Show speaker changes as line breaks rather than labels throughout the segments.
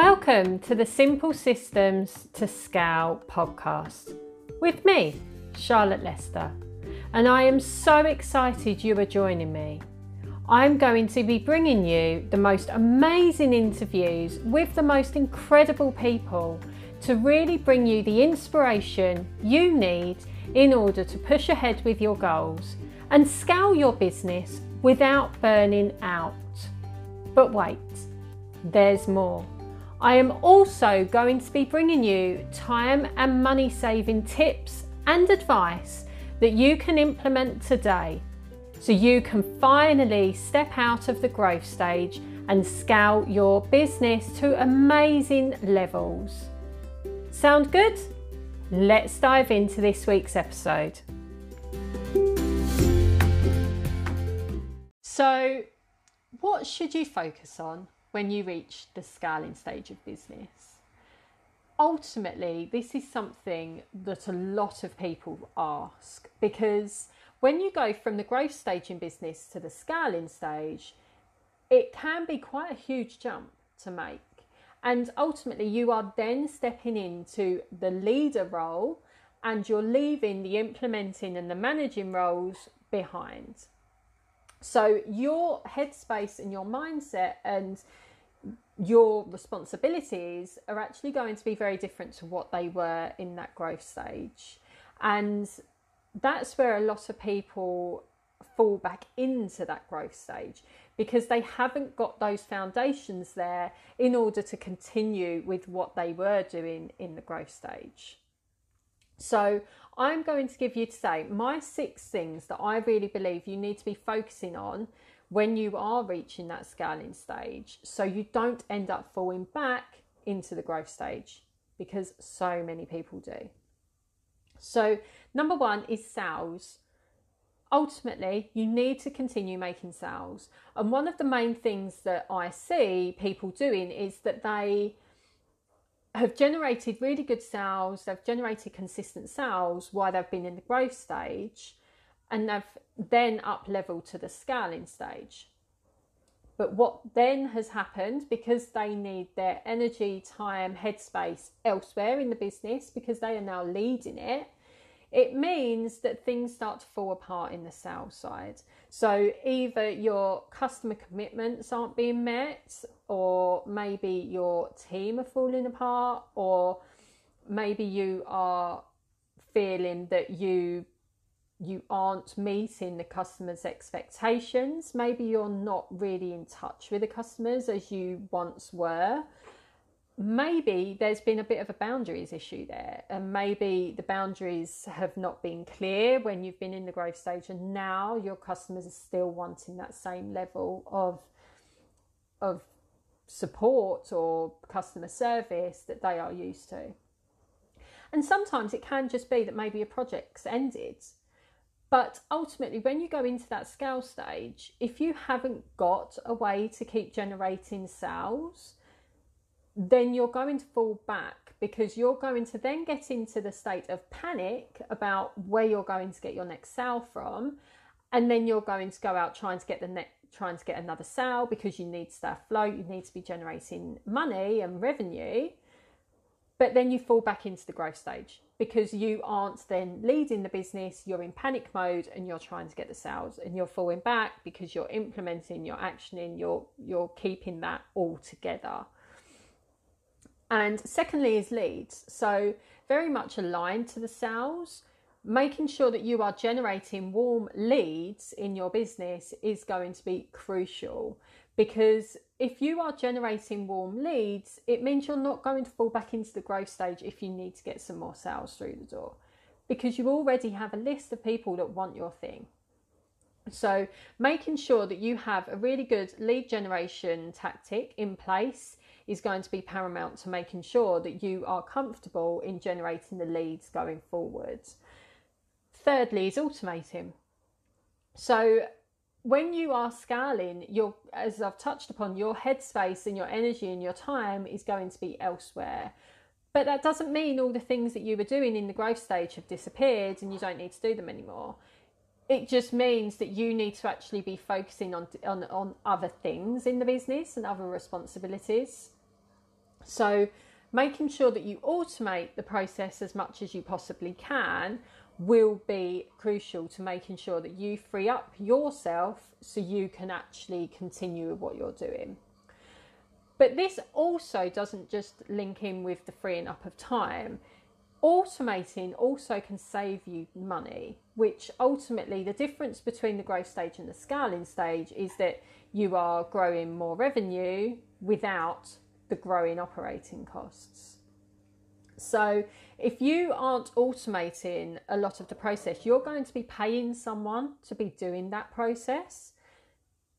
Welcome to the Simple Systems to Scale podcast with me, Charlotte Lester, and I am so excited you are joining me. I'm going to be bringing you the most amazing interviews with the most incredible people to really bring you the inspiration you need in order to push ahead with your goals and scale your business without burning out. But wait, there's more. I am also going to be bringing you time and money saving tips and advice that you can implement today so you can finally step out of the growth stage and scale your business to amazing levels. Sound good? Let's dive into this week's episode. So, what should you focus on when you reach the scaling stage of business. Ultimately, this is something that a lot of people ask because when you go from the growth stage in business to the scaling stage, it can be quite a huge jump to make. And ultimately, you are then stepping into the leader role and you're leaving the implementing and the managing roles behind. So your headspace and your mindset and your responsibilities are actually going to be very different to what they were in that growth stage. And that's where a lot of people fall back into that growth stage because they haven't got those foundations there in order to continue with what they were doing in the growth stage. So, I'm going to give you today my six things that I really believe you need to be focusing on when you are reaching that scaling stage so you don't end up falling back into the growth stage because so many people do. So, number one is sales. Ultimately, you need to continue making sales. And one of the main things that I see people doing is that they have generated really good sales, they've generated consistent sales while they've been in the growth stage, and they've then up leveled to the scaling stage. But what then has happened because they need their energy, time, headspace elsewhere in the business because they are now leading it, it means that things start to fall apart in the sales side. So either your customer commitments aren't being met, or maybe your team are falling apart, or maybe you are feeling that you you aren't meeting the customer's expectations. Maybe you're not really in touch with the customers as you once were maybe there's been a bit of a boundaries issue there and maybe the boundaries have not been clear when you've been in the growth stage and now your customers are still wanting that same level of of support or customer service that they are used to. And sometimes it can just be that maybe a project's ended. But ultimately when you go into that scale stage if you haven't got a way to keep generating sales then you're going to fall back because you're going to then get into the state of panic about where you're going to get your next sale from. And then you're going to go out trying to get the next trying to get another sale because you need staff flow you need to be generating money and revenue. But then you fall back into the growth stage because you aren't then leading the business you're in panic mode and you're trying to get the sales and you're falling back because you're implementing you're actioning you're you're keeping that all together and secondly, is leads. So, very much aligned to the sales. Making sure that you are generating warm leads in your business is going to be crucial because if you are generating warm leads, it means you're not going to fall back into the growth stage if you need to get some more sales through the door because you already have a list of people that want your thing. So, making sure that you have a really good lead generation tactic in place is going to be paramount to making sure that you are comfortable in generating the leads going forward. Thirdly, is automating. So, when you are scaling, your as I've touched upon, your headspace and your energy and your time is going to be elsewhere. But that doesn't mean all the things that you were doing in the growth stage have disappeared and you don't need to do them anymore it just means that you need to actually be focusing on, on on other things in the business and other responsibilities So, making sure that you automate the process as much as you possibly can will be crucial to making sure that you free up yourself so you can actually continue with what you're doing. But this also doesn't just link in with the freeing up of time. Automating also can save you money, which ultimately the difference between the growth stage and the scaling stage is that you are growing more revenue without the growing operating costs. So, if you aren't automating a lot of the process, you're going to be paying someone to be doing that process.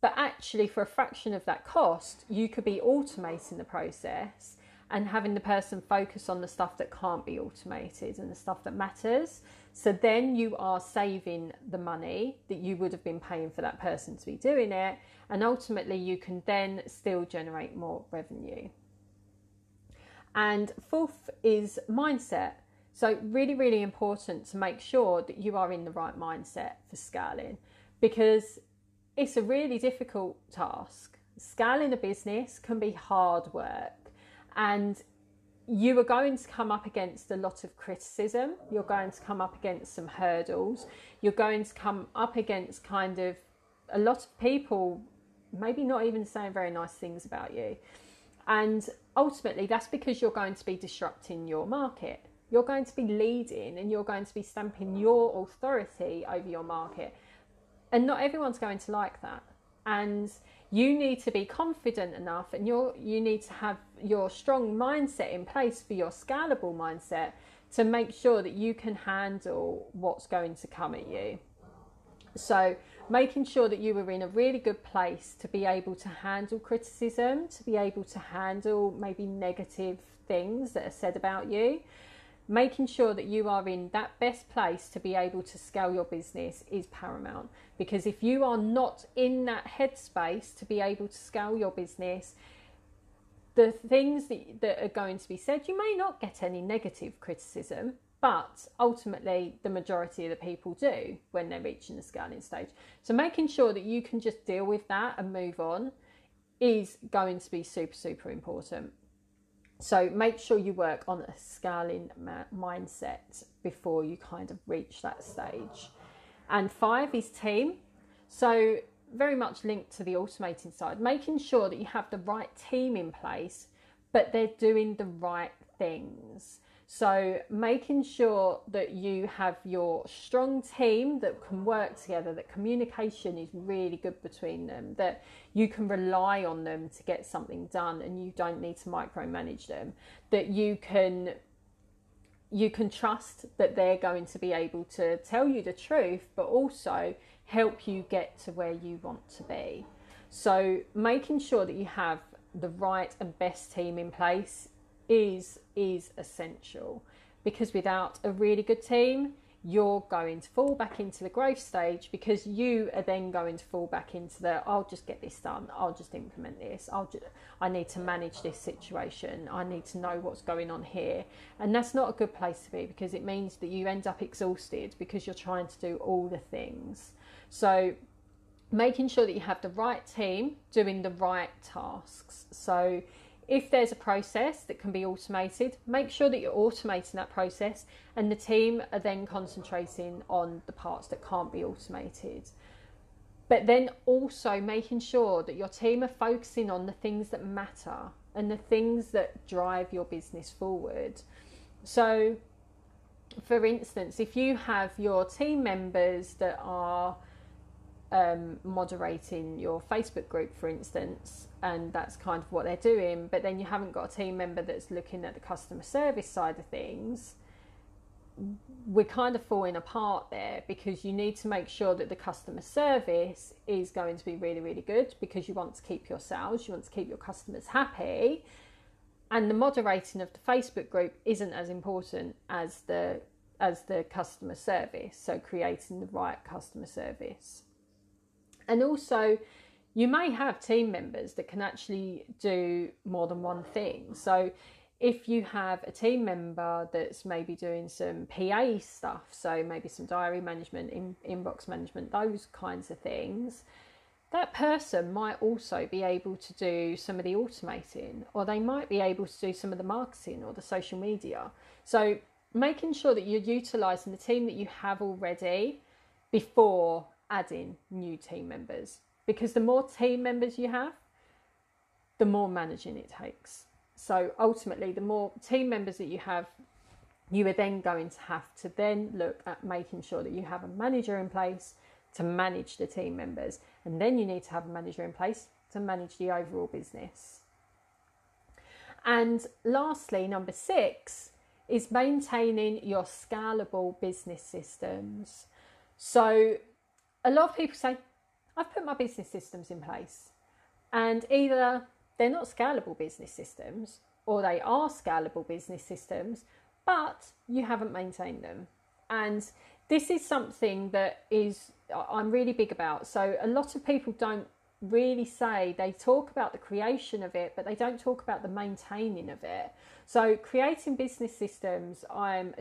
But actually, for a fraction of that cost, you could be automating the process and having the person focus on the stuff that can't be automated and the stuff that matters. So then you are saving the money that you would have been paying for that person to be doing it. And ultimately, you can then still generate more revenue. And fourth is mindset. So, really, really important to make sure that you are in the right mindset for scaling because it's a really difficult task. Scaling a business can be hard work and you are going to come up against a lot of criticism. You're going to come up against some hurdles. You're going to come up against kind of a lot of people maybe not even saying very nice things about you. And ultimately, that's because you're going to be disrupting your market. You're going to be leading and you're going to be stamping your authority over your market. And not everyone's going to like that. And you need to be confident enough and you you need to have your strong mindset in place for your scalable mindset to make sure that you can handle what's going to come at you. So, making sure that you were in a really good place to be able to handle criticism, to be able to handle maybe negative things that are said about you, making sure that you are in that best place to be able to scale your business is paramount. Because if you are not in that headspace to be able to scale your business, the things that, that are going to be said, you may not get any negative criticism, but ultimately the majority of the people do when they're reaching the scaling stage. So making sure that you can just deal with that and move on is going to be super, super important. So make sure you work on a scaling ma- mindset before you kind of reach that stage. And five is team. So very much linked to the automating side, making sure that you have the right team in place, but they're doing the right things. So, making sure that you have your strong team that can work together, that communication is really good between them, that you can rely on them to get something done and you don't need to micromanage them, that you can you can trust that they're going to be able to tell you the truth, but also help you get to where you want to be. So, making sure that you have the right and best team in place is is essential. Because without a really good team you're going to fall back into the growth stage because you are then going to fall back into the I'll just get this done. I'll just implement this. I'll just, I need to manage this situation. I need to know what's going on here. And that's not a good place to be because it means that you end up exhausted because you're trying to do all the things. So making sure that you have the right team doing the right tasks. So if there's a process that can be automated, make sure that you're automating that process and the team are then concentrating on the parts that can't be automated. But then also making sure that your team are focusing on the things that matter and the things that drive your business forward. So, for instance, if you have your team members that are um, moderating your Facebook group, for instance, and that's kind of what they're doing, but then you haven't got a team member that's looking at the customer service side of things, we're kind of falling apart there because you need to make sure that the customer service is going to be really, really good because you want to keep your sales, you want to keep your customers happy. And the moderating of the Facebook group isn't as important as the as the customer service. So creating the right customer service. And also, you may have team members that can actually do more than one thing. So, if you have a team member that's maybe doing some PA stuff, so maybe some diary management, in, inbox management, those kinds of things, that person might also be able to do some of the automating, or they might be able to do some of the marketing or the social media. So, making sure that you're utilizing the team that you have already before adding new team members. Because the more team members you have, the more managing it takes. So, ultimately, the more team members that you have, you are then going to have to then look at making sure that you have a manager in place to manage the team members. And then you need to have a manager in place to manage the overall business. And lastly, number six is maintaining your scalable business systems. So, a lot of people say, I've put my business systems in place, and either they're not scalable business systems or they are scalable business systems, but you haven't maintained them. And this is something that is I'm really big about. So a lot of people don't really say they talk about the creation of it, but they don't talk about the maintaining of it. So creating business systems, I'm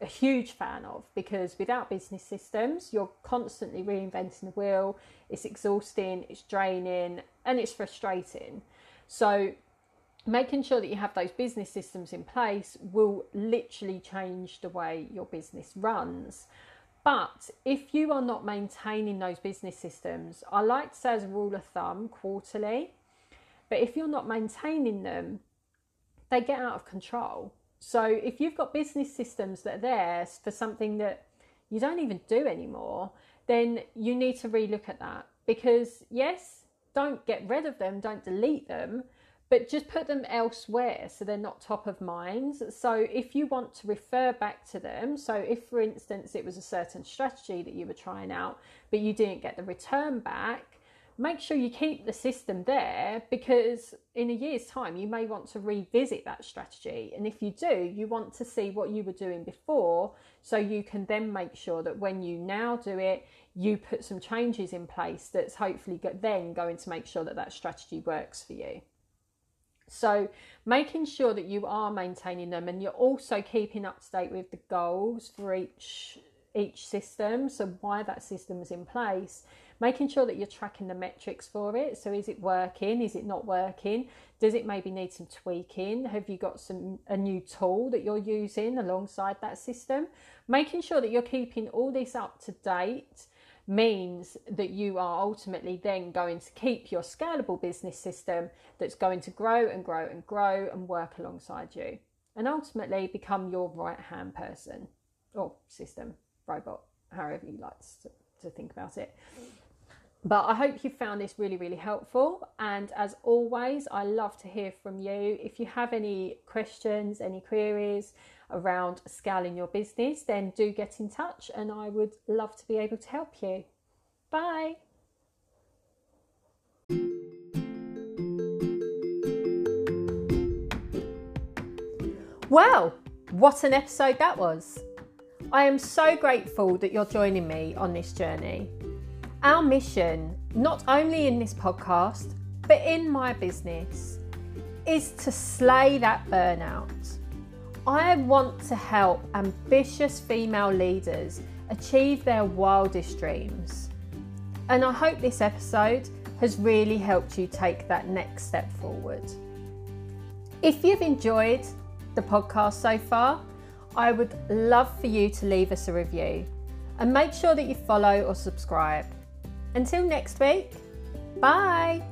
a huge fan of because without business systems, you're constantly reinventing the wheel. It's exhausting, it's draining, and it's frustrating. So making sure that you have those business systems in place will literally change the way your business runs. But if you are not maintaining those business systems, I like to say as a rule of thumb quarterly, but if you're not maintaining them, they get out of control. So if you've got business systems that are there for something that you don't even do anymore, then you need to relook at that because yes, don't get rid of them, don't delete them, but just put them elsewhere so they're not top of mind. So if you want to refer back to them, so if for instance it was a certain strategy that you were trying out, but you didn't get the return back, make sure you keep the system there because in a year's time you may want to revisit that strategy. And if you do, you want to see what you were doing before so you can then make sure that when you now do it, you put some changes in place that's hopefully then going to make sure that that strategy works for you. So, making sure that you are maintaining them and you're also keeping up to date with the goals for each each system, so why that system is in place, making sure that you're tracking the metrics for it. So, is it working? Is it not working? Does it maybe need some tweaking? Have you got some a new tool that you're using alongside that system? Making sure that you're keeping all this up to date means that you are ultimately then going to keep your scalable business system that's going to grow and grow and grow and work alongside you and ultimately become your right hand person or system, robot, however you like to, to think about it. But I hope you found this really, really helpful. And as always, I love to hear from you. If you have any questions, any queries, around scaling your business, then do get in touch and I would love to be able to help you. Bye. Well, what an episode that was! I am so grateful that you're joining me on this journey. Our mission, not only in this podcast, but in my business, is to slay that burnout I want to help ambitious female leaders achieve their wildest dreams. And I hope this episode has really helped you take that next step forward. If you've enjoyed the podcast so far, I would love for you to leave us a review and make sure that you follow or subscribe. Until next week, bye.